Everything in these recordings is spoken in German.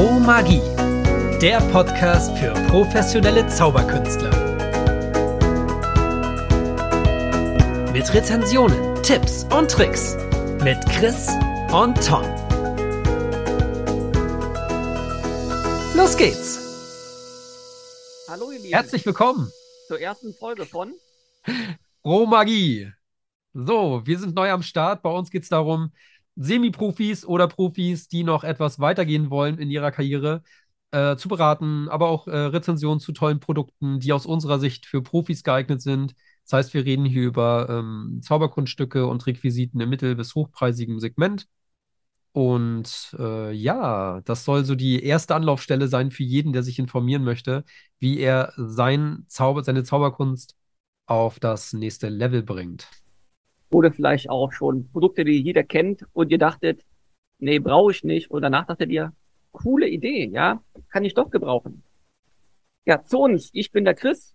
Pro Magie, der Podcast für professionelle Zauberkünstler. Mit Rezensionen, Tipps und Tricks mit Chris und Tom. Los geht's! Hallo, ihr Lieben. Herzlich willkommen zur ersten Folge von Pro Magie. So, wir sind neu am Start. Bei uns geht es darum, Semi-Profis oder Profis, die noch etwas weitergehen wollen in ihrer Karriere, äh, zu beraten, aber auch äh, Rezensionen zu tollen Produkten, die aus unserer Sicht für Profis geeignet sind. Das heißt, wir reden hier über ähm, Zauberkunststücke und Requisiten im mittel- bis hochpreisigen Segment. Und äh, ja, das soll so die erste Anlaufstelle sein für jeden, der sich informieren möchte, wie er sein Zauber, seine Zauberkunst auf das nächste Level bringt. Oder vielleicht auch schon Produkte, die jeder kennt und ihr dachtet, nee, brauche ich nicht. Und danach dachtet ihr, coole Idee, ja, kann ich doch gebrauchen. Ja, zu uns. Ich bin der Chris,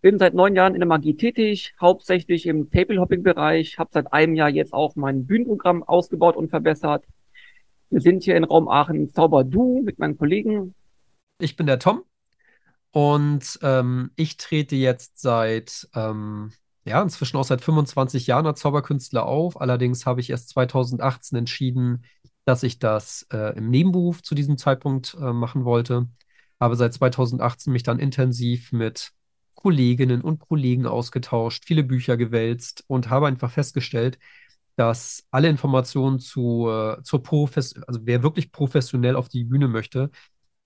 bin seit neun Jahren in der Magie tätig, hauptsächlich im Table-Hopping-Bereich, habe seit einem Jahr jetzt auch mein Bühnenprogramm ausgebaut und verbessert. Wir sind hier in Raum Aachen Zauber Du mit meinen Kollegen. Ich bin der Tom und ähm, ich trete jetzt seit ähm, ja, inzwischen auch seit 25 Jahren als Zauberkünstler auf. Allerdings habe ich erst 2018 entschieden, dass ich das äh, im Nebenberuf zu diesem Zeitpunkt äh, machen wollte. Habe seit 2018 mich dann intensiv mit Kolleginnen und Kollegen ausgetauscht, viele Bücher gewälzt und habe einfach festgestellt, dass alle Informationen zu, äh, zur Profes also wer wirklich professionell auf die Bühne möchte,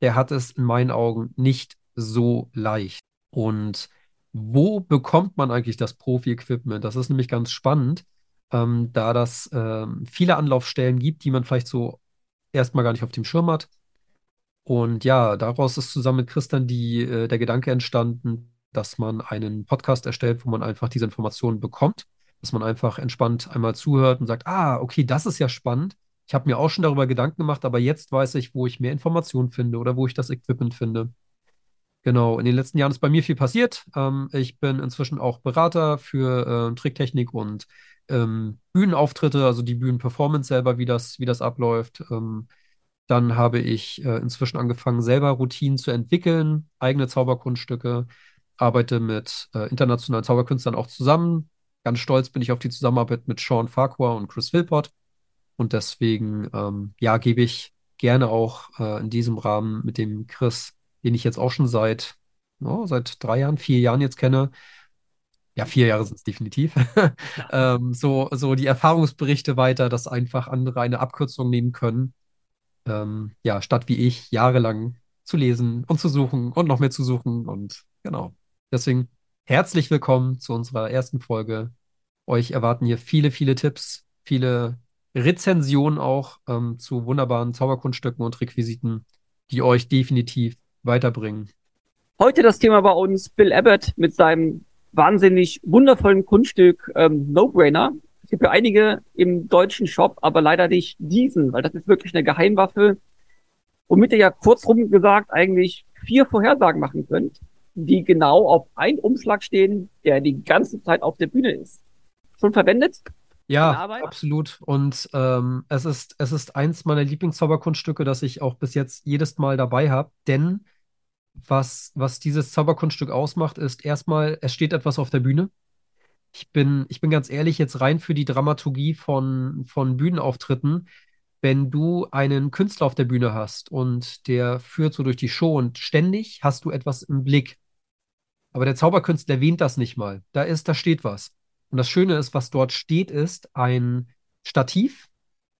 der hat es in meinen Augen nicht so leicht. Und wo bekommt man eigentlich das Profi-Equipment? Das ist nämlich ganz spannend, ähm, da das ähm, viele Anlaufstellen gibt, die man vielleicht so erstmal gar nicht auf dem Schirm hat. Und ja, daraus ist zusammen mit Christian die, äh, der Gedanke entstanden, dass man einen Podcast erstellt, wo man einfach diese Informationen bekommt, dass man einfach entspannt einmal zuhört und sagt, ah, okay, das ist ja spannend. Ich habe mir auch schon darüber Gedanken gemacht, aber jetzt weiß ich, wo ich mehr Informationen finde oder wo ich das Equipment finde. Genau, in den letzten Jahren ist bei mir viel passiert. Ähm, ich bin inzwischen auch Berater für äh, Tricktechnik und ähm, Bühnenauftritte, also die Bühnenperformance selber, wie das, wie das abläuft. Ähm, dann habe ich äh, inzwischen angefangen, selber Routinen zu entwickeln, eigene Zauberkunststücke, arbeite mit äh, internationalen Zauberkünstlern auch zusammen. Ganz stolz bin ich auf die Zusammenarbeit mit Sean Farquhar und Chris Philpott. Und deswegen, ähm, ja, gebe ich gerne auch äh, in diesem Rahmen mit dem Chris den ich jetzt auch schon seit, oh, seit drei Jahren, vier Jahren jetzt kenne. Ja, vier Jahre sind es definitiv. ähm, so, so die Erfahrungsberichte weiter, dass einfach andere eine Abkürzung nehmen können. Ähm, ja, statt wie ich jahrelang zu lesen und zu suchen und noch mehr zu suchen. Und genau. Deswegen herzlich willkommen zu unserer ersten Folge. Euch erwarten hier viele, viele Tipps, viele Rezensionen auch ähm, zu wunderbaren Zauberkunststücken und Requisiten, die euch definitiv weiterbringen. Heute das Thema bei uns Bill Abbott mit seinem wahnsinnig wundervollen Kunststück ähm, No Brainer. Es gibt ja einige im deutschen Shop, aber leider nicht diesen, weil das ist wirklich eine Geheimwaffe, womit ihr ja kurzrum gesagt eigentlich vier Vorhersagen machen könnt, die genau auf einen Umschlag stehen, der die ganze Zeit auf der Bühne ist. Schon verwendet? Ja, absolut. Und ähm, es ist, es ist eins meiner Lieblingszauberkunststücke, das ich auch bis jetzt jedes Mal dabei habe. Denn was, was dieses Zauberkunststück ausmacht, ist erstmal, es steht etwas auf der Bühne. Ich bin, ich bin ganz ehrlich, jetzt rein für die Dramaturgie von, von Bühnenauftritten. Wenn du einen Künstler auf der Bühne hast und der führt so durch die Show und ständig hast du etwas im Blick. Aber der Zauberkünstler erwähnt das nicht mal. Da ist, da steht was. Und das Schöne ist, was dort steht, ist ein Stativ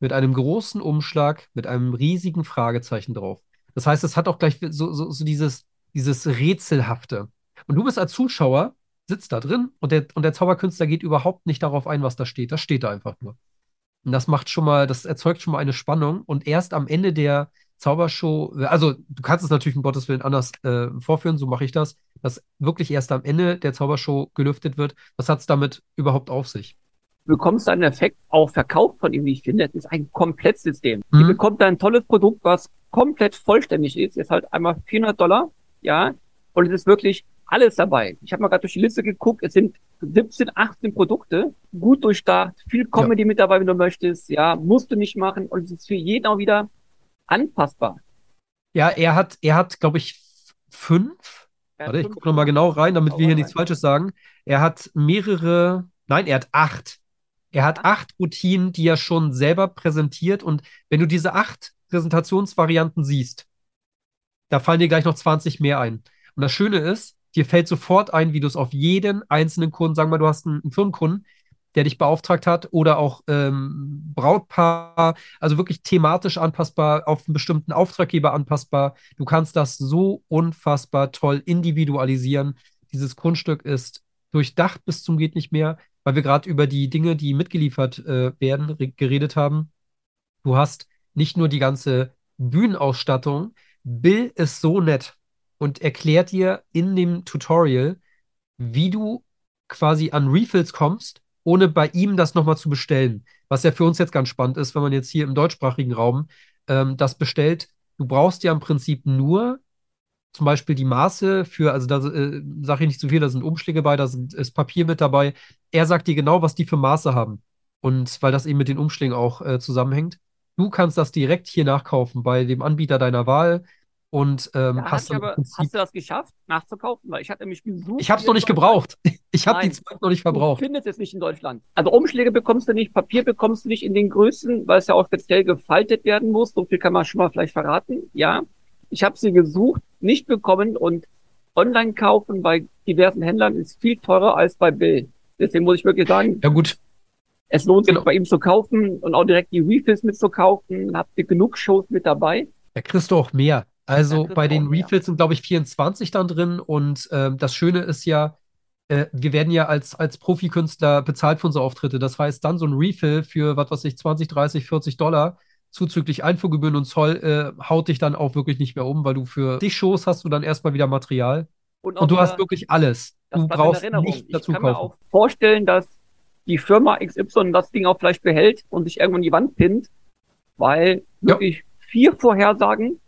mit einem großen Umschlag mit einem riesigen Fragezeichen drauf. Das heißt, es hat auch gleich so, so, so dieses, dieses Rätselhafte. Und du bist als Zuschauer, sitzt da drin und der, und der Zauberkünstler geht überhaupt nicht darauf ein, was da steht. Das steht da einfach nur. Und das macht schon mal, das erzeugt schon mal eine Spannung. Und erst am Ende der Zaubershow, also du kannst es natürlich um Gottes Willen anders äh, vorführen, so mache ich das, dass wirklich erst am Ende der Zaubershow gelüftet wird. Was hat es damit überhaupt auf sich? Du bekommst einen Effekt auch verkauft von ihm, wie ich finde. Das ist ein Komplettsystem. Mhm. Ihr bekommt ein tolles Produkt, was komplett vollständig ist. Jetzt halt einmal 400 Dollar, ja. Und es ist wirklich alles dabei. Ich habe mal gerade durch die Liste geguckt. Es sind 17, 18 Produkte, gut durchdacht, viel Comedy ja. mit dabei, wenn du möchtest. Ja, musst du nicht machen. Und es ist für jeden auch wieder anpassbar. Ja, er hat, er hat, glaube ich, fünf. Warte, ich gucke nochmal genau rein, damit wir hier nichts Falsches sagen. Er hat mehrere, nein, er hat acht. Er hat acht Routinen, die er schon selber präsentiert. Und wenn du diese acht Präsentationsvarianten siehst, da fallen dir gleich noch 20 mehr ein. Und das Schöne ist, dir fällt sofort ein, wie du es auf jeden einzelnen Kunden, sagen wir mal, du hast einen, einen Firmenkunden, der dich beauftragt hat oder auch ähm, Brautpaar, also wirklich thematisch anpassbar, auf einen bestimmten Auftraggeber anpassbar. Du kannst das so unfassbar toll individualisieren. Dieses Kunststück ist durchdacht bis zum geht nicht mehr, weil wir gerade über die Dinge, die mitgeliefert äh, werden, re- geredet haben. Du hast nicht nur die ganze Bühnenausstattung. Bill ist so nett und erklärt dir in dem Tutorial, wie du quasi an Refills kommst, ohne bei ihm das nochmal zu bestellen. Was ja für uns jetzt ganz spannend ist, wenn man jetzt hier im deutschsprachigen Raum ähm, das bestellt. Du brauchst ja im Prinzip nur zum Beispiel die Maße für, also da äh, sage ich nicht zu viel, da sind Umschläge bei, da sind, ist Papier mit dabei. Er sagt dir genau, was die für Maße haben. Und weil das eben mit den Umschlägen auch äh, zusammenhängt. Du kannst das direkt hier nachkaufen bei dem Anbieter deiner Wahl und ähm, Da hast im aber, hast du das geschafft, nachzukaufen? Weil ich hatte mich gesucht. Ich habe es noch nicht gebraucht. Ich habe die. Zeug noch nicht Du verbraucht. findest es nicht in Deutschland. Also Umschläge bekommst du nicht, Papier bekommst du nicht in den Größen, weil es ja auch speziell gefaltet werden muss. So viel kann man schon mal vielleicht verraten. Ja, ich habe sie gesucht, nicht bekommen und online kaufen bei diversen Händlern ist viel teurer als bei Bill. Deswegen muss ich wirklich sagen, Ja gut, es lohnt sich Genau. bei ihm zu kaufen und auch direkt die Refills mitzukaufen. Habt ihr genug Shows mit dabei? da kriegst du auch mehr. Also bei auch den. Refills sind, glaube ich, 24 dann drin. Und ähm, das Schöne ist ja, äh, wir werden ja als, als Profikünstler bezahlt für unsere Auftritte. Das heißt, dann so ein Refill für, was weiß ich, 20, 30, 40 Dollar zuzüglich Einfuhrgebühren und Zoll äh, haut dich dann auch wirklich nicht mehr um, weil du für dich Shows hast du dann erstmal wieder Material. Und, Und du hast wirklich alles. Du brauchst nicht Ich dazu kann mir kaufen. auch vorstellen, dass die Firma XY das Ding auch vielleicht behält und sich irgendwann die Wand pinnt, weil Ja. wirklich vier Vorhersagen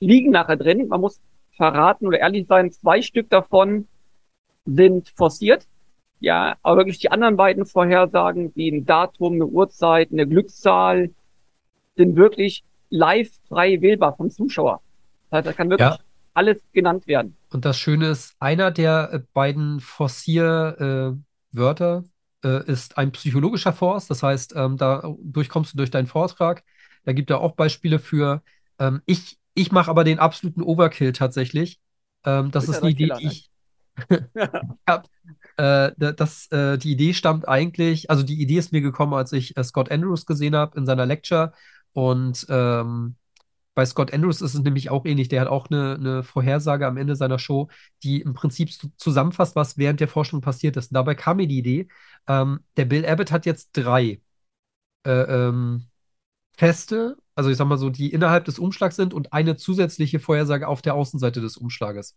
liegen nachher drin. Man muss verraten oder ehrlich sein, zwei Stück davon sind forciert. Ja, aber wirklich die anderen beiden Vorhersagen, wie ein Datum, eine Uhrzeit, eine Glückszahl, sind wirklich live frei wählbar vom Zuschauer. Das heißt, da kann wirklich Ja. alles genannt werden. Und das Schöne ist, einer der äh, beiden Forcier-Wörter äh, ist ein psychologischer Force. Das heißt, ähm, dadurch kommst du durch deinen Vortrag. Da gibt er auch Beispiele für. Ähm, ich ich mache aber den absoluten Overkill tatsächlich. Ähm, das ist eine der Idee, die ne? ich hab. Äh, da- das, äh, die Idee stammt eigentlich, also die Idee ist mir gekommen, als ich äh, Scott Andrews gesehen habe in seiner Lecture. Und ähm, bei Scott Andrews ist es nämlich auch ähnlich. Der hat auch eine, eine Vorhersage am Ende seiner Show, die im Prinzip zu- zusammenfasst, was während der Forschung passiert ist. Und dabei kam mir die Idee, ähm, der Bill Abbott hat jetzt drei äh, ähm, feste, also ich sag mal so, die innerhalb des Umschlags sind und eine zusätzliche Vorhersage auf der Außenseite des Umschlages.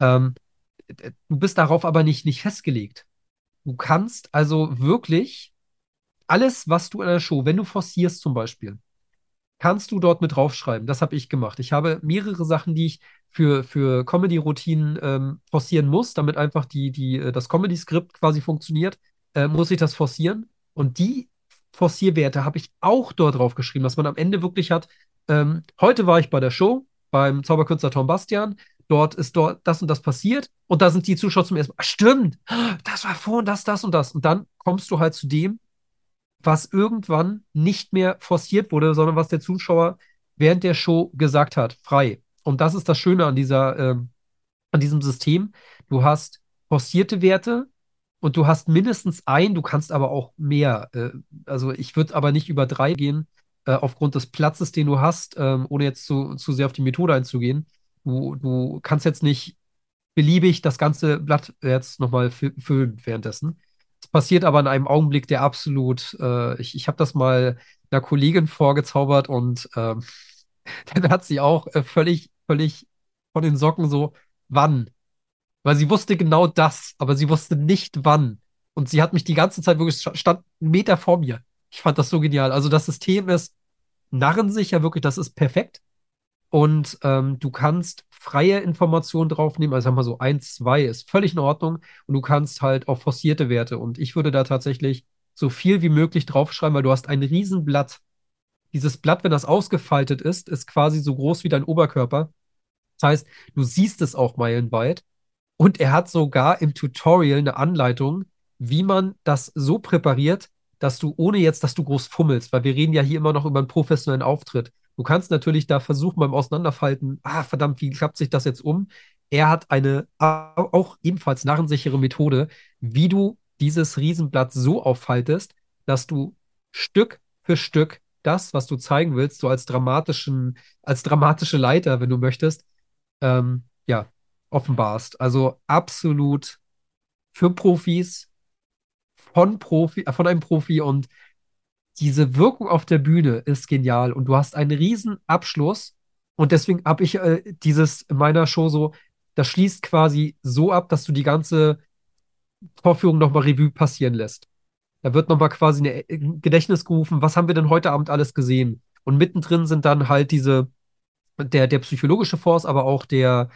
Ähm, du bist darauf aber nicht, nicht festgelegt. Du kannst also wirklich alles, was du in einer Show, wenn du forcierst zum Beispiel, kannst du dort mit draufschreiben. Das habe ich gemacht. Ich habe mehrere Sachen, die ich für, für Comedy-Routinen ähm, forcieren muss, damit einfach die, die, äh, das Comedy-Skript quasi funktioniert, äh, muss ich das forcieren. Und die Forcierwerte habe ich auch dort drauf geschrieben, dass man am Ende wirklich hat, ähm, heute war ich bei der Show beim Zauberkünstler Tom Bastian. Dort ist dort das und das passiert. Und da sind die Zuschauer zum ersten Mal, "Ah, stimmt, das war vorhin das, das und das. Und dann kommst du halt zu dem, was irgendwann nicht mehr forciert wurde, sondern was der Zuschauer während der Show gesagt hat, frei. Und das ist das Schöne an dieser, ähm, an diesem System. Du hast forcierte Werte und du hast mindestens ein, du kannst aber auch mehr. Äh, also ich würde aber nicht über drei gehen, äh, aufgrund des Platzes, den du hast, ähm, ohne jetzt zu, zu sehr auf die Methode einzugehen. Du, du kannst jetzt nicht beliebig das ganze Blatt jetzt nochmal fü- füllen währenddessen. Es passiert aber in einem Augenblick, der absolut, äh, ich, ich habe das mal einer Kollegin vorgezaubert und ähm, dann hat sie auch äh, völlig, völlig von den Socken so, wann? Weil sie wusste genau das, aber sie wusste nicht wann. Und sie hat mich die ganze Zeit wirklich, sta- stand einen Meter vor mir. Ich fand das so genial. Also das System ist narrensicher, wirklich, das ist perfekt. Und ähm, du kannst freie Informationen draufnehmen, also sagen wir mal so eins, zwei ist völlig in Ordnung. Und du kannst halt auch forcierte Werte. Und ich würde da tatsächlich so viel wie möglich draufschreiben, weil du hast ein Riesenblatt dieses Blatt, wenn das ausgefaltet ist, ist quasi so groß wie dein Oberkörper. Das heißt, du siehst es auch meilenweit. Und er hat sogar im Tutorial eine Anleitung, wie man das so präpariert, dass du, ohne jetzt, dass du groß fummelst, weil wir reden ja hier immer noch über einen professionellen Auftritt. Du kannst natürlich da versuchen beim Auseinanderfalten, ah, verdammt, wie klappt sich das jetzt um? Er hat eine auch ebenfalls narrensichere Methode, wie du dieses Riesenblatt so auffaltest, dass du Stück für Stück das, was du zeigen willst, so als dramatischen, als dramatische Leiter, wenn du möchtest, ähm, ja, offenbarst. Also absolut für Profis, von Profi, äh, von einem Profi und diese Wirkung auf der Bühne ist genial und du hast einen riesen Abschluss und deswegen habe ich äh, dieses in meiner Show so, das schließt quasi so ab, dass du die ganze Vorführung nochmal Revue passieren lässt. Da wird nochmal quasi ein Gedächtnis gerufen, was haben wir denn heute Abend alles gesehen? Und mittendrin sind dann halt diese, der, der psychologische Force, aber auch der,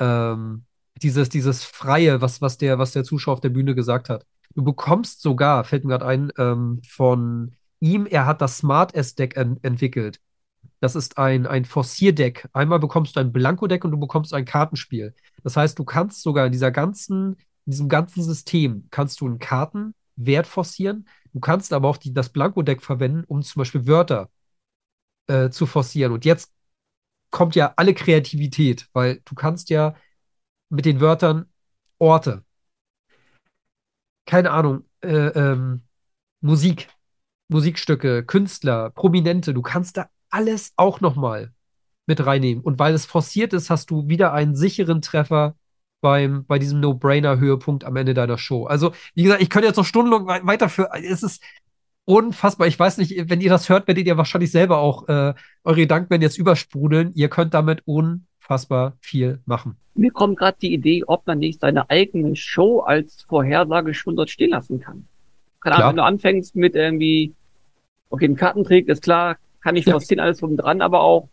ähm, dieses, dieses Freie, was, was, der, was der Zuschauer auf der Bühne gesagt hat. Du bekommst sogar, fällt mir gerade ein, ähm, von ihm, er hat das Smart S-Deck en entwickelt. Das ist ein, ein Forcierdeck. Einmal bekommst du ein Blanko-Deck und du bekommst ein Kartenspiel. Das heißt, du kannst sogar in dieser ganzen, in diesem ganzen System kannst du einen Kartenwert forcieren. Du kannst aber auch die, das Blanko-Deck verwenden, um zum Beispiel Wörter äh, zu forcieren. Und jetzt kommt ja alle Kreativität, weil du kannst ja mit den Wörtern Orte, keine Ahnung, äh, ähm, Musik, Musikstücke, Künstler, Prominente, du kannst da alles auch nochmal mit reinnehmen. Und weil es forciert ist, hast du wieder einen sicheren Treffer beim, bei diesem No-Brainer-Höhepunkt am Ende deiner Show. Also, wie gesagt, ich könnte jetzt noch stundenlang weiterführen. Es ist unfassbar. Ich weiß nicht, wenn ihr das hört, werdet ihr wahrscheinlich selber auch äh, eure Gedanken jetzt übersprudeln. Ihr könnt damit unfassbar viel machen. Mir kommt gerade die Idee, ob man nicht seine eigene Show als Vorhersage schon dort stehen lassen kann. Keine Ahnung, wenn du anfängst mit irgendwie, okay, ein Kartentrick, ist klar, kann ich ja. alles drum dran, aber auch,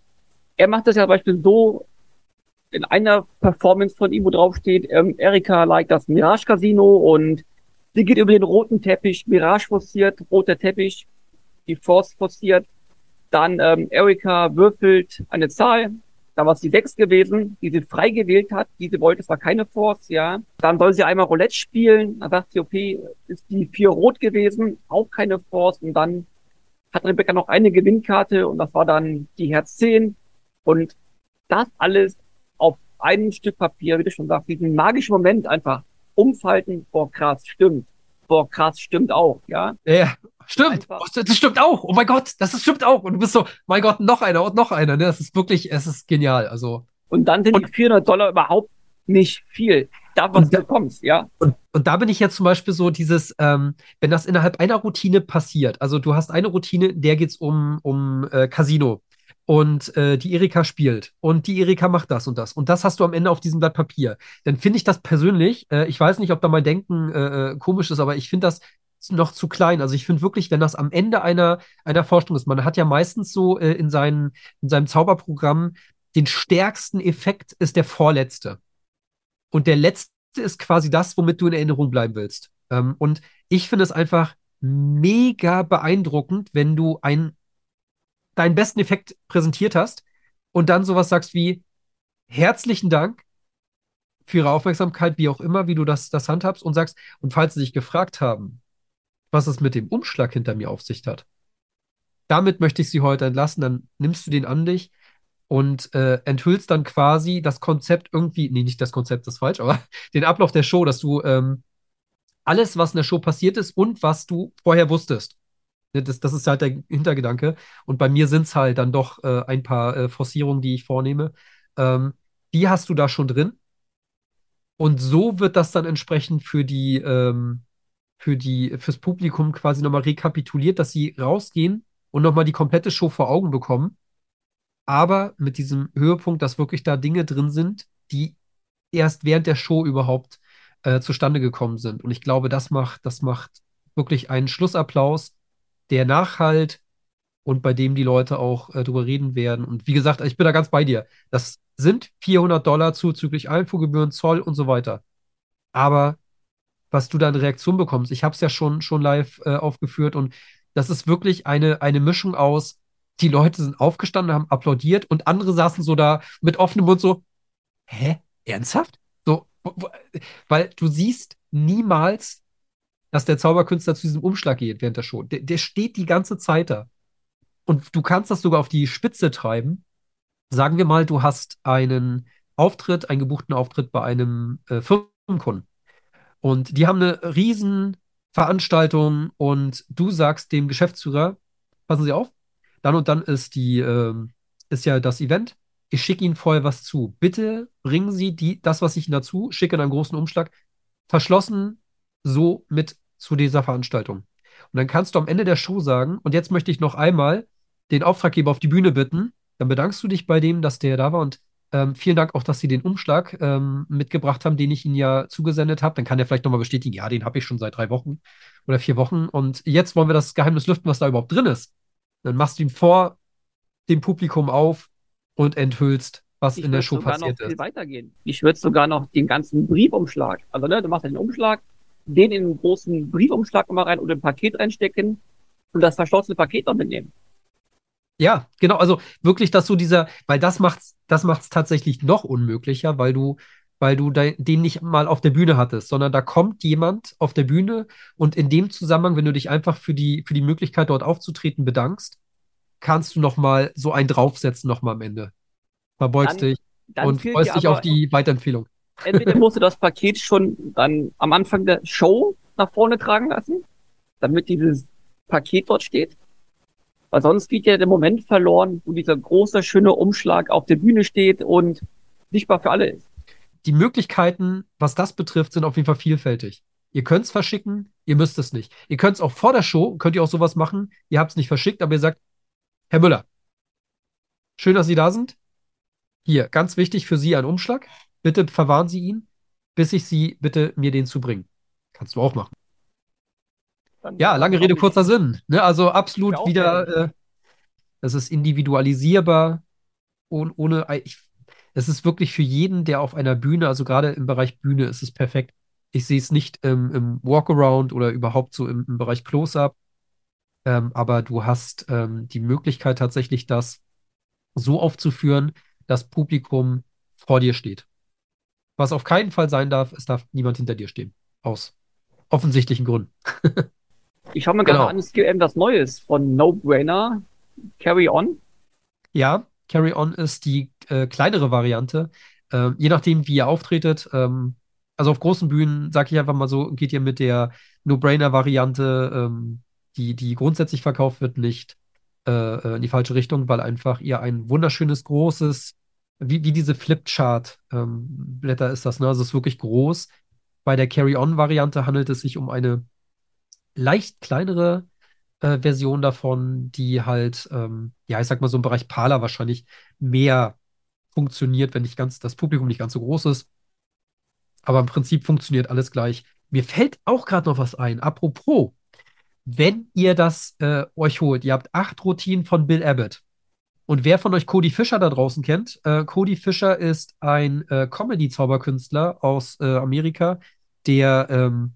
er macht das ja zum Beispiel so, in einer Performance von ihm, wo drauf steht, ähm, Erika like das Mirage Casino und sie geht über den roten Teppich, Mirage forciert, roter Teppich, die Force forciert, dann ähm, Erika würfelt eine Zahl, da war es die 6 gewesen, die sie frei gewählt hat. Diese wollte, es war keine Force, ja. Dann soll sie einmal Roulette spielen. Dann sagt sie, okay, ist die 4 rot gewesen, auch keine Force. Und dann hat Rebecca noch eine Gewinnkarte und das war dann die Herz 10. Und das alles auf einem Stück Papier, wie du schon sagst, diesen magischen Moment einfach umfalten, boah, krass, stimmt. Boah, krass, stimmt auch, ja. Ja, Stimmt, oh, das stimmt auch. Oh mein Gott, das stimmt auch. Und du bist so, mein Gott, noch einer und noch einer. Ne? Das ist wirklich, es ist genial. Also und dann sind und, die 400 Dollar überhaupt nicht viel. Da, was da, du bekommst, ja. Und, und da bin ich jetzt zum Beispiel so dieses, ähm, wenn das innerhalb einer Routine passiert, also du hast eine Routine, der geht's um, um äh, Casino und äh, die Erika spielt und die Erika macht das und das und das hast du am Ende auf diesem Blatt Papier, dann finde ich das persönlich, äh, ich weiß nicht, ob da mein Denken äh, äh komisch ist, aber ich finde das noch zu klein. Also ich finde wirklich, wenn das am Ende einer, einer Forschung ist, man hat ja meistens so äh, in, seinen, in seinem Zauberprogramm den stärksten Effekt ist der vorletzte. Und der letzte ist quasi das, womit du in Erinnerung bleiben willst. Ähm, und ich finde es einfach mega beeindruckend, wenn du ein, deinen besten Effekt präsentiert hast und dann sowas sagst wie herzlichen Dank für Ihre Aufmerksamkeit, wie auch immer, wie du das, das handhabst und sagst, und falls Sie sich gefragt haben, was es mit dem Umschlag hinter mir auf sich hat. Damit möchte ich Sie heute entlassen. Dann nimmst du den an dich und äh, enthüllst dann quasi das Konzept irgendwie, nee, nicht das Konzept, das ist falsch, aber den Ablauf der Show, dass du ähm, alles, was in der Show passiert ist und was du vorher wusstest. Ne, das, das ist halt der Hintergedanke. Und bei mir sind es halt dann doch äh, ein paar äh, Forcierungen, die ich vornehme. Ähm, die hast du da schon drin. Und so wird das dann entsprechend für die, ähm, für die, fürs Publikum quasi nochmal rekapituliert, dass sie rausgehen und nochmal die komplette Show vor Augen bekommen. Aber mit diesem Höhepunkt, dass wirklich da Dinge drin sind, die erst während der Show überhaupt äh, zustande gekommen sind. Und ich glaube, das macht, das macht wirklich einen Schlussapplaus, der nachhalt und bei dem die Leute auch äh, drüber reden werden. Und wie gesagt, ich bin da ganz bei dir. Das sind 400 Dollar zuzüglich Einfuhrgebühren, Zoll und so weiter. Aber was du da in Reaktion bekommst. Ich habe es ja schon, schon live äh, aufgeführt und das ist wirklich eine, eine Mischung aus die Leute sind aufgestanden, haben applaudiert und andere saßen so da mit offenem Mund so, hä? Ernsthaft? So, weil du siehst niemals, dass der Zauberkünstler zu diesem Umschlag geht während der Show. Der, der steht die ganze Zeit da. Und du kannst das sogar auf die Spitze treiben. Sagen wir mal, du hast einen Auftritt, einen gebuchten Auftritt bei einem äh, Firmenkunden. Und die haben eine riesen Veranstaltung und du sagst dem Geschäftsführer, passen Sie auf, dann und dann ist die, äh, ist ja das Event. Ich schicke Ihnen vorher was zu. Bitte bringen Sie die, das, was ich Ihnen dazu schicke, in einem großen Umschlag, verschlossen so mit zu dieser Veranstaltung. Und dann kannst du am Ende der Show sagen, und jetzt möchte ich noch einmal den Auftraggeber auf die Bühne bitten. Dann bedankst du dich bei dem, dass der da war und ähm, vielen Dank auch, dass Sie den Umschlag ähm, mitgebracht haben, den ich Ihnen ja zugesendet habe. Dann kann er vielleicht nochmal bestätigen, ja, den habe ich schon seit drei Wochen oder vier Wochen. Und jetzt wollen wir das Geheimnis lüften, was da überhaupt drin ist. Dann machst du ihn vor dem Publikum auf und enthüllst, was Ich in der würde Show sogar noch passiert viel ist. weitergehen. Ich würde sogar noch den ganzen Briefumschlag, also ne, du machst den Umschlag, den in einen großen Briefumschlag mal rein oder ein Paket reinstecken und das verschlossene Paket noch mitnehmen. Ja, genau. Also wirklich, dass so dieser, weil das macht's, das macht's tatsächlich noch unmöglicher, weil du, weil du de, den nicht mal auf der Bühne hattest, sondern da kommt jemand auf der Bühne und in dem Zusammenhang, wenn du dich einfach für die, für die Möglichkeit dort aufzutreten bedankst, kannst du noch mal so einen draufsetzen noch mal am Ende. Verbeugst Dann, dich dann und freust dich auf die Weiterempfehlung. Entweder musst du das Paket schon dann am Anfang der Show nach vorne tragen lassen, damit dieses Paket dort steht. Weil sonst geht ja der Moment verloren, wo dieser große, schöne Umschlag auf der Bühne steht und sichtbar für alle ist. Die Möglichkeiten, was das betrifft, sind auf jeden Fall vielfältig. Ihr könnt es verschicken, ihr müsst es nicht. Ihr könnt es auch vor der Show, könnt ihr auch sowas machen. Ihr habt es nicht verschickt, aber ihr sagt, Herr Müller, schön, dass Sie da sind. Hier, ganz wichtig für Sie ein Umschlag. Bitte verwahren Sie ihn, bis ich Sie bitte mir den zu bringen. Kannst du auch machen. Dann Ja, lange Rede, kurzer Sinn. Ne? Also absolut wieder, äh, das ist individualisierbar und ohne, ich, es ist wirklich für jeden, der auf einer Bühne, also gerade im Bereich Bühne, ist es perfekt. Ich sehe es nicht im, im Walkaround oder überhaupt so im, im Bereich Close-Up, ähm, aber du hast ähm, die Möglichkeit tatsächlich, das so aufzuführen, dass Publikum vor dir steht. Was auf keinen Fall sein darf, es darf niemand hinter dir stehen. Aus offensichtlichen Gründen. Ich schaue mir gerade Genau. an, es gibt etwas Neues von No Brainer, Carry On. Ja, Carry On ist die äh, kleinere Variante. Ähm, je nachdem, wie ihr auftretet. Ähm, also auf großen Bühnen, sag ich einfach mal so, geht ihr mit der No-Brainer-Variante, ähm, die, die grundsätzlich verkauft wird, nicht äh, äh, in die falsche Richtung, weil einfach ihr ein wunderschönes, großes, wie, wie diese Flipchart-Blätter ist das, ne? Also es ist wirklich groß. Bei der Carry-On-Variante handelt es sich um eine leicht kleinere äh, Version davon, die halt, ähm, ja, ich sag mal so im Bereich Parler wahrscheinlich mehr funktioniert, wenn nicht ganz, das Publikum nicht ganz so groß ist. Aber im Prinzip funktioniert alles gleich. Mir fällt auch gerade noch was ein. Apropos, wenn ihr das äh, euch holt, ihr habt acht Routinen von Bill Abbott. Und wer von euch Cody Fischer da draußen kennt, äh, Cody Fischer ist ein äh, Comedy-Zauberkünstler aus äh, Amerika, der ähm,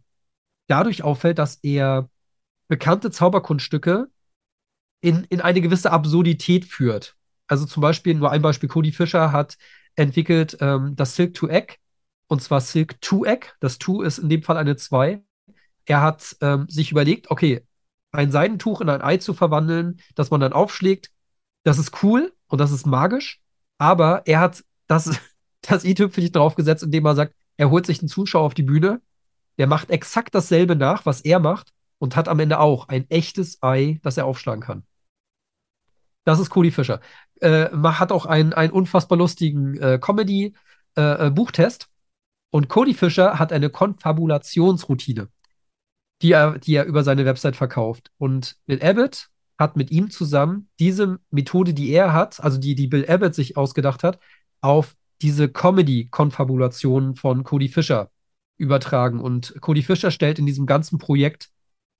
dadurch auffällt, dass er bekannte Zauberkunststücke in, in eine gewisse Absurdität führt. Also zum Beispiel, nur ein Beispiel, Cody Fischer hat entwickelt ähm, das Silk to Egg, und zwar Silk to Egg. Das To ist in dem Fall eine 2. Er hat ähm, sich überlegt, okay, ein Seidentuch in ein Ei zu verwandeln, das man dann aufschlägt, das ist cool und das ist magisch, aber er hat das, das i-Tüpfelchen draufgesetzt, indem er sagt, er holt sich einen Zuschauer auf die Bühne, der macht exakt dasselbe nach, was er macht, und hat am Ende auch ein echtes Ei, das er aufschlagen kann. Das ist Cody Fischer. Äh, hat auch einen, einen unfassbar lustigen äh, Comedy-Buchtest. und Cody Fischer hat eine Konfabulationsroutine, die er, die er über seine Website verkauft. Und Bill Abbott hat mit ihm zusammen diese Methode, die er hat, also die, die Bill Abbott sich ausgedacht hat, auf diese Comedy-Konfabulation von Cody Fischer übertragen. Und Cody Fischer stellt in diesem ganzen Projekt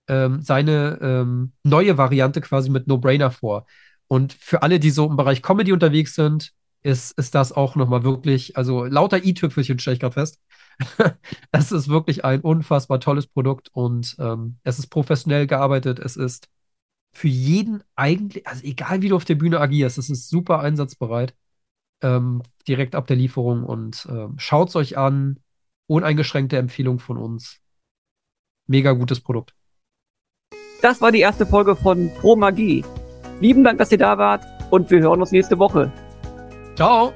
ähm, seine ähm, neue Variante quasi mit No-Brainer vor. Und für alle, die so im Bereich Comedy unterwegs sind, ist, ist das auch nochmal wirklich, also lauter i-Tüpfelchen stelle ich gerade fest. es ist wirklich ein unfassbar tolles Produkt und ähm, es ist professionell gearbeitet. Es ist für jeden eigentlich, also egal wie du auf der Bühne agierst, das ist super einsatzbereit. Ähm, direkt ab der Lieferung und ähm, schaut es euch an. Uneingeschränkte Empfehlung von uns. Mega gutes Produkt. Das war die erste Folge von Pro Magie. Lieben Dank, dass ihr da wart und wir hören uns nächste Woche. Ciao!